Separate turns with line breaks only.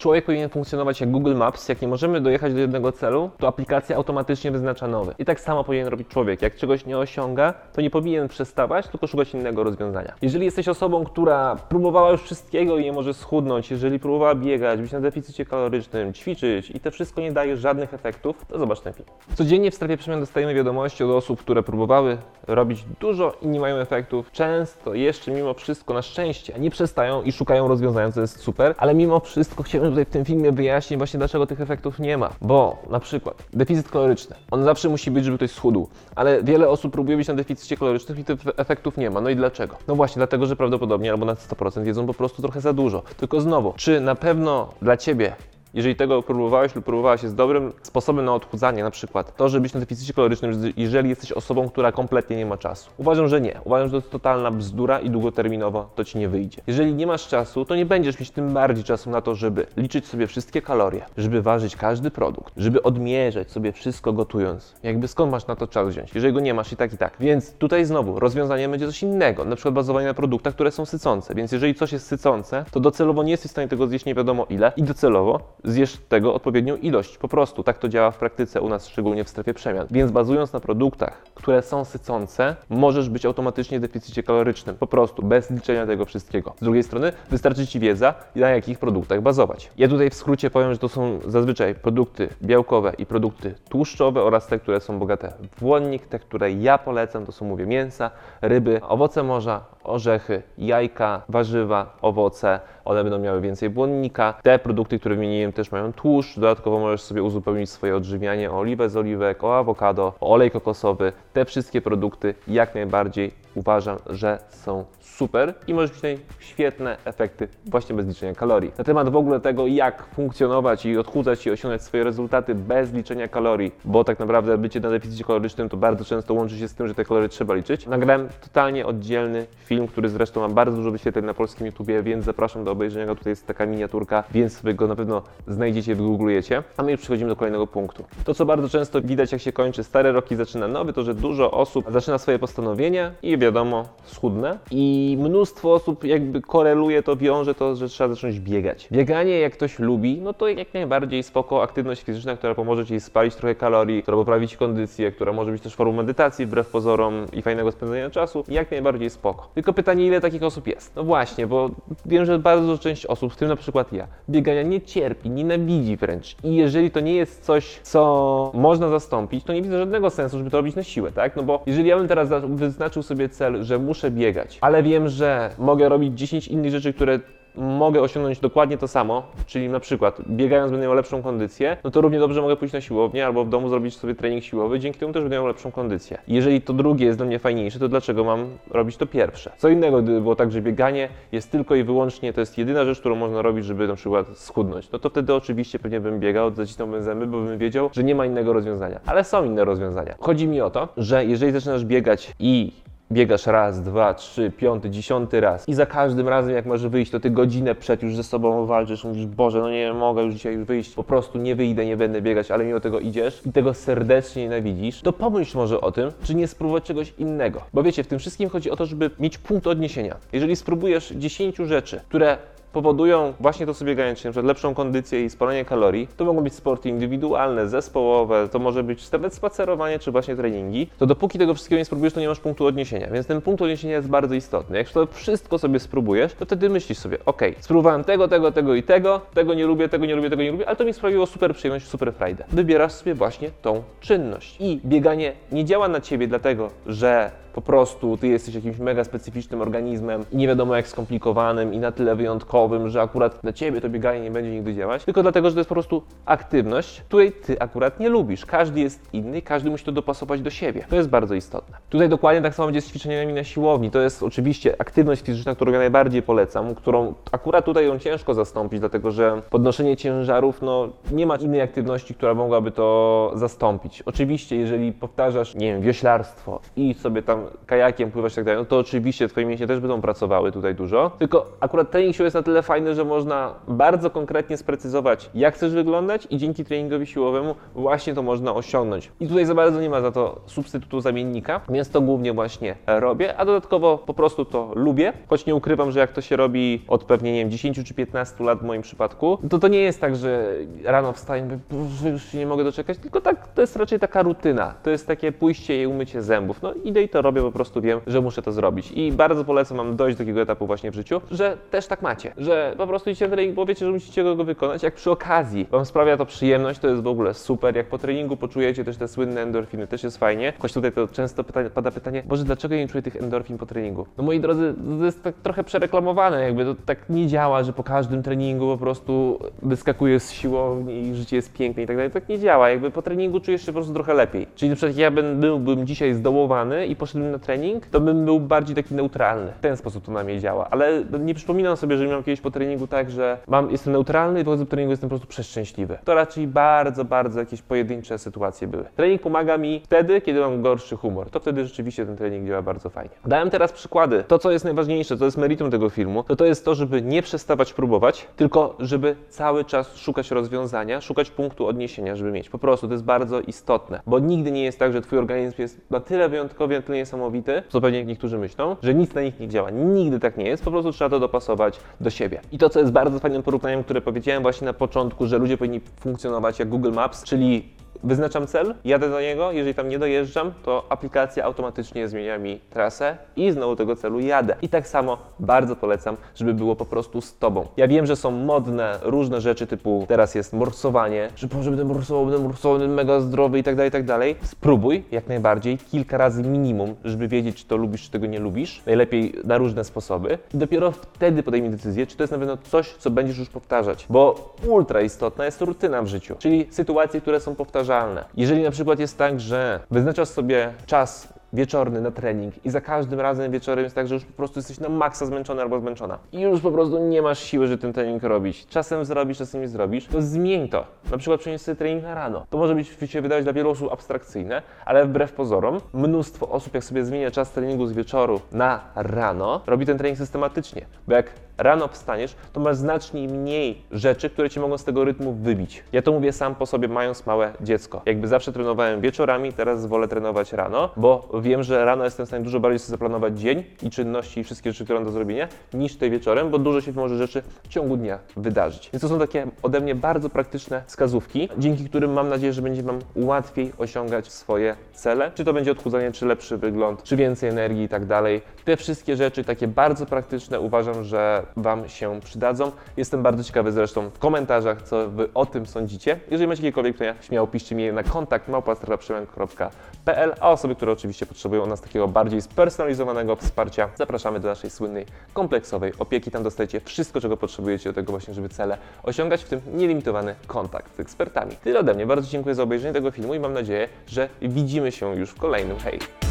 Człowiek powinien funkcjonować jak Google Maps. Jak nie możemy dojechać do jednego celu, to aplikacja automatycznie wyznacza nowy. I tak samo powinien robić człowiek. Jak czegoś nie osiąga, to nie powinien przestawać, tylko szukać innego rozwiązania. Jeżeli jesteś osobą, która próbowała już wszystkiego i nie może schudnąć, jeżeli próbowała biegać, być na deficycie kalorycznym, ćwiczyć i to wszystko nie daje żadnych efektów, to zobacz ten film. Codziennie w strefie przemian dostajemy wiadomości od osób, które próbowały robić dużo i nie mają efektów. Często jeszcze mimo wszystko, na szczęście, nie przestają i szukają rozwiązania, co jest super, ale mimo wszystko tutaj w tym filmie wyjaśnić właśnie dlaczego tych efektów nie ma. Bo na przykład deficyt kaloryczny, on zawsze musi być, żeby ktoś schudł, ale wiele osób próbuje być na deficycie kalorycznym i tych efektów nie ma. No i dlaczego? No właśnie dlatego, że prawdopodobnie albo na 100% jedzą po prostu trochę za dużo. Tylko znowu, czy na pewno dla Ciebie jeżeli tego próbowałeś lub próbowałaś jest dobrym sposobem na odchudzanie, na przykład to, żeby być na deficycie kalorycznym, jeżeli jesteś osobą, która kompletnie nie ma czasu. Uważam, że nie. Uważam, że to jest totalna bzdura i długoterminowo to ci nie wyjdzie. Jeżeli nie masz czasu, to nie będziesz mieć tym bardziej czasu na to, żeby liczyć sobie wszystkie kalorie, żeby ważyć każdy produkt, żeby odmierzać sobie wszystko gotując. Jakby skąd masz na to czas wziąć, jeżeli go nie masz i tak i tak. Więc tutaj znowu rozwiązanie będzie coś innego, na przykład bazowanie na produktach, które są sycące. Więc jeżeli coś jest sycące, to docelowo nie jesteś w stanie tego zjeść nie wiadomo ile i docelowo zjesz tego odpowiednią ilość. Po prostu tak to działa w praktyce u nas, szczególnie w strefie przemian. Więc bazując na produktach, które są sycące, możesz być automatycznie w deficycie kalorycznym. Po prostu, bez liczenia tego wszystkiego. Z drugiej strony, wystarczy Ci wiedza, na jakich produktach bazować. Ja tutaj w skrócie powiem, że to są zazwyczaj produkty białkowe i produkty tłuszczowe oraz te, które są bogate w błonnik. Te, które ja polecam, to są, mówię, mięsa, ryby, owoce morza, orzechy, jajka, warzywa, owoce. One będą miały więcej błonnika. Te produkty, które wymieniłem, też mają tłuszcz. Dodatkowo możesz sobie uzupełnić swoje odżywianie o oliwę z oliwek, o awokado, o olej kokosowy. Te wszystkie produkty jak najbardziej uważam, że są super i możesz mieć świetne efekty właśnie bez liczenia kalorii. Na temat w ogóle tego, jak funkcjonować i odchudzać i osiągnąć swoje rezultaty bez liczenia kalorii, bo tak naprawdę bycie na deficycie kalorycznym to bardzo często łączy się z tym, że te kalorie trzeba liczyć. Nagrałem totalnie oddzielny film, który zresztą ma bardzo dużo wyświetleń na polskim YouTubie, więc zapraszam do obejrzenia go. Tutaj jest taka miniaturka, więc sobie go na pewno znajdziecie, wygooglujecie. A my już przechodzimy do kolejnego punktu. To, co bardzo często widać, jak się kończy stary rok i zaczyna nowy, to że dużo osób zaczyna swoje postanowienia i wiadomo, schudnę. I mnóstwo osób jakby koreluje to, wiąże to, że trzeba zacząć biegać. Bieganie, jak ktoś lubi, no to jak najbardziej spoko aktywność fizyczna, która pomoże Ci spalić trochę kalorii, która poprawi Ci kondycję, która może być też formą medytacji wbrew pozorom i fajnego spędzenia czasu, jak najbardziej spoko. Tylko pytanie, ile takich osób jest? No właśnie, bo wiem, że bardzo część osób, w tym na przykład ja, biegania nie cierpi, nienawidzi wręcz. I jeżeli to nie jest coś, co można zastąpić, to nie widzę żadnego sensu, żeby to robić na siłę, tak? No bo jeżeli ja bym teraz wyznaczył sobie cel, że muszę biegać, ale wiem, że mogę robić 10 innych rzeczy, które mogę osiągnąć dokładnie to samo, czyli na przykład biegając będę miał lepszą kondycję, no to równie dobrze mogę pójść na siłownię albo w domu zrobić sobie trening siłowy, dzięki temu też będę miał lepszą kondycję. Jeżeli to drugie jest dla mnie fajniejsze, to dlaczego mam robić to pierwsze? Co innego, gdyby było tak, że bieganie jest tylko i wyłącznie, to jest jedyna rzecz, którą można robić, żeby na przykład schudnąć. No to wtedy oczywiście pewnie bym biegał, zacisnąłbym zęby, bo bym wiedział, że nie ma innego rozwiązania. Ale są inne rozwiązania. Chodzi mi o to, że jeżeli zaczynasz biegać i biegasz raz, dwa, trzy, piąty, dziesiąty raz i za każdym razem jak masz wyjść, to ty godzinę przed już ze sobą walczysz, mówisz, Boże, no nie mogę już dzisiaj wyjść, po prostu nie wyjdę, nie będę biegać, ale mimo tego idziesz i tego serdecznie nienawidzisz, to pomyśl może o tym, czy nie spróbować czegoś innego. Bo wiecie, w tym wszystkim chodzi o to, żeby mieć punkt odniesienia. Jeżeli spróbujesz 10 rzeczy, które powodują właśnie to sobie na przykład lepszą kondycję i spalanie kalorii. To mogą być sporty indywidualne, zespołowe, to może być nawet spacerowanie czy właśnie treningi. To dopóki tego wszystkiego nie spróbujesz, to nie masz punktu odniesienia. Więc ten punkt odniesienia jest bardzo istotny. Jak to wszystko sobie spróbujesz, to wtedy myślisz sobie, ok, spróbowałem tego, tego, tego i tego, tego nie lubię, tego nie lubię, tego nie lubię, ale to mi sprawiło super przyjemność, super frajdę. Wybierasz sobie właśnie tą czynność. I bieganie nie działa na ciebie dlatego, że po prostu ty jesteś jakimś mega specyficznym organizmem nie wiadomo jak skomplikowanym i na tyle wyjątkowym, że akurat dla ciebie to bieganie nie będzie nigdy działać, tylko dlatego, że to jest po prostu aktywność, której ty akurat nie lubisz. Każdy jest inny każdy musi to dopasować do siebie. To jest bardzo istotne. Tutaj dokładnie tak samo będzie z ćwiczeniami na siłowni. To jest oczywiście aktywność fizyczna, którą ja najbardziej polecam, którą akurat tutaj ją ciężko zastąpić, dlatego że podnoszenie ciężarów, no nie ma innej aktywności, która mogłaby to zastąpić. Oczywiście, jeżeli powtarzasz, nie wiem, wioślarstwo i sobie tam kajakiem pływasz i tak dalej, no to oczywiście twoje mięśnie też będą pracowały tutaj dużo, tylko akurat trening siły jest na tyle tyle fajne, że można bardzo konkretnie sprecyzować, jak chcesz wyglądać i dzięki treningowi siłowemu właśnie to można osiągnąć. I tutaj za bardzo nie ma za to substytutu zamiennika, więc to głównie właśnie robię, a dodatkowo po prostu to lubię, choć nie ukrywam, że jak to się robi od pewnie, nie wiem, 10 czy 15 lat w moim przypadku, to to nie jest tak, że rano wstaję i mówię, "Boże, już się nie mogę doczekać, tylko tak, to jest raczej taka rutyna, to jest takie pójście i umycie zębów. No idę i to robię, po prostu wiem, że muszę to zrobić. I bardzo polecam Wam dojść do takiego etapu właśnie w życiu, że też tak macie, że po prostu idziecie na trening, bo wiecie, że musicie go wykonać, jak przy okazji Wam sprawia to przyjemność, to jest w ogóle super, jak po treningu poczujecie też te słynne endorfiny, też jest fajnie, choć tutaj to często pada pytanie, Boże, dlaczego ja nie czuję tych endorfin po treningu? No moi drodzy, to jest tak trochę przereklamowane, jakby to tak nie działa, że po każdym treningu po prostu wyskakujesz z siłowni i życie jest piękne i tak dalej, tak nie działa, jakby po treningu czujesz się po prostu trochę lepiej. Czyli na przykład ja bym, byłbym dzisiaj zdołowany i poszedłem na trening, to bym był bardziej taki neutralny. W ten sposób to na mnie działa, ale nie przypominam sobie, że miałem kiedyś po treningu tak, że mam, jestem neutralny i po treningu jestem po prostu przeszczęśliwy. To raczej bardzo, bardzo jakieś pojedyncze sytuacje były. Trening pomaga mi wtedy, kiedy mam gorszy humor. To wtedy rzeczywiście ten trening działa bardzo fajnie. Dałem teraz przykłady. To, co jest najważniejsze, to jest meritum tego filmu, to to jest to, żeby nie przestawać próbować, tylko żeby cały czas szukać rozwiązania, szukać punktu odniesienia, żeby mieć. Po prostu to jest bardzo istotne, bo nigdy nie jest tak, że twój organizm jest na tyle wyjątkowy, na tyle niesamowity, co pewnie niektórzy myślą, że nic na nich nie działa. Nigdy tak nie jest, po prostu trzeba to dopasować do siebie. I to, co jest bardzo fajnym porównaniem, które powiedziałem właśnie na początku, że ludzie powinni funkcjonować jak Google Maps, czyli Wyznaczam cel, jadę do niego, jeżeli tam nie dojeżdżam, to aplikacja automatycznie zmienia mi trasę i znowu tego celu jadę. I tak samo bardzo polecam, żeby było po prostu z tobą. Ja wiem, że są modne różne rzeczy typu teraz jest morsowanie, że Boże, będę morsował, będę morsował, będę mega zdrowy i tak dalej, i tak dalej. Spróbuj jak najbardziej, kilka razy minimum, żeby wiedzieć, czy to lubisz, czy tego nie lubisz. Najlepiej na różne sposoby. I dopiero wtedy podejmij decyzję, czy to jest na pewno coś, co będziesz już powtarzać. Bo ultra istotna jest rutyna w życiu, czyli sytuacje, które są powtarzalne. Jeżeli na przykład jest tak, że wyznaczasz sobie czas wieczorny na trening i za każdym razem wieczorem jest tak, że już po prostu jesteś na maksa zmęczony albo zmęczona i już po prostu nie masz siły, żeby ten trening robić. Czasem zrobisz, czasem nie zrobisz, to zmień to. Na przykład przenieś sobie trening na rano. To może być się wydawać dla wielu osób abstrakcyjne, ale wbrew pozorom mnóstwo osób, jak sobie zmienia czas treningu z wieczoru na rano, robi ten trening systematycznie, bo jak rano wstaniesz, to masz znacznie mniej rzeczy, które cię mogą z tego rytmu wybić. Ja to mówię sam po sobie, mając małe dziecko. Jakby zawsze trenowałem wieczorami, teraz wolę trenować rano, bo wiem, że rano jestem w stanie dużo bardziej sobie zaplanować dzień i czynności i wszystkie rzeczy, które mam do zrobienia, niż tutaj wieczorem, bo dużo się może rzeczy w ciągu dnia wydarzyć. Więc to są takie ode mnie bardzo praktyczne wskazówki, dzięki którym mam nadzieję, że będzie Wam łatwiej osiągać swoje cele. Czy to będzie odchudzanie, czy lepszy wygląd, czy więcej energii i tak dalej. Te wszystkie rzeczy, takie bardzo praktyczne, uważam, że Wam się przydadzą. Jestem bardzo ciekawy zresztą w komentarzach, co Wy o tym sądzicie. Jeżeli macie jakiekolwiek pytania, śmiało piszcie mi je na kontakt małpa.pl, a osoby, które oczywiście potrzebują nas takiego bardziej spersonalizowanego wsparcia, zapraszamy do naszej słynnej kompleksowej opieki. Tam dostajecie wszystko, czego potrzebujecie do tego właśnie, żeby cele osiągać, w tym nielimitowany kontakt z ekspertami. Tyle ode mnie. Bardzo dziękuję za obejrzenie tego filmu i mam nadzieję, że widzimy się już w kolejnym. Hej!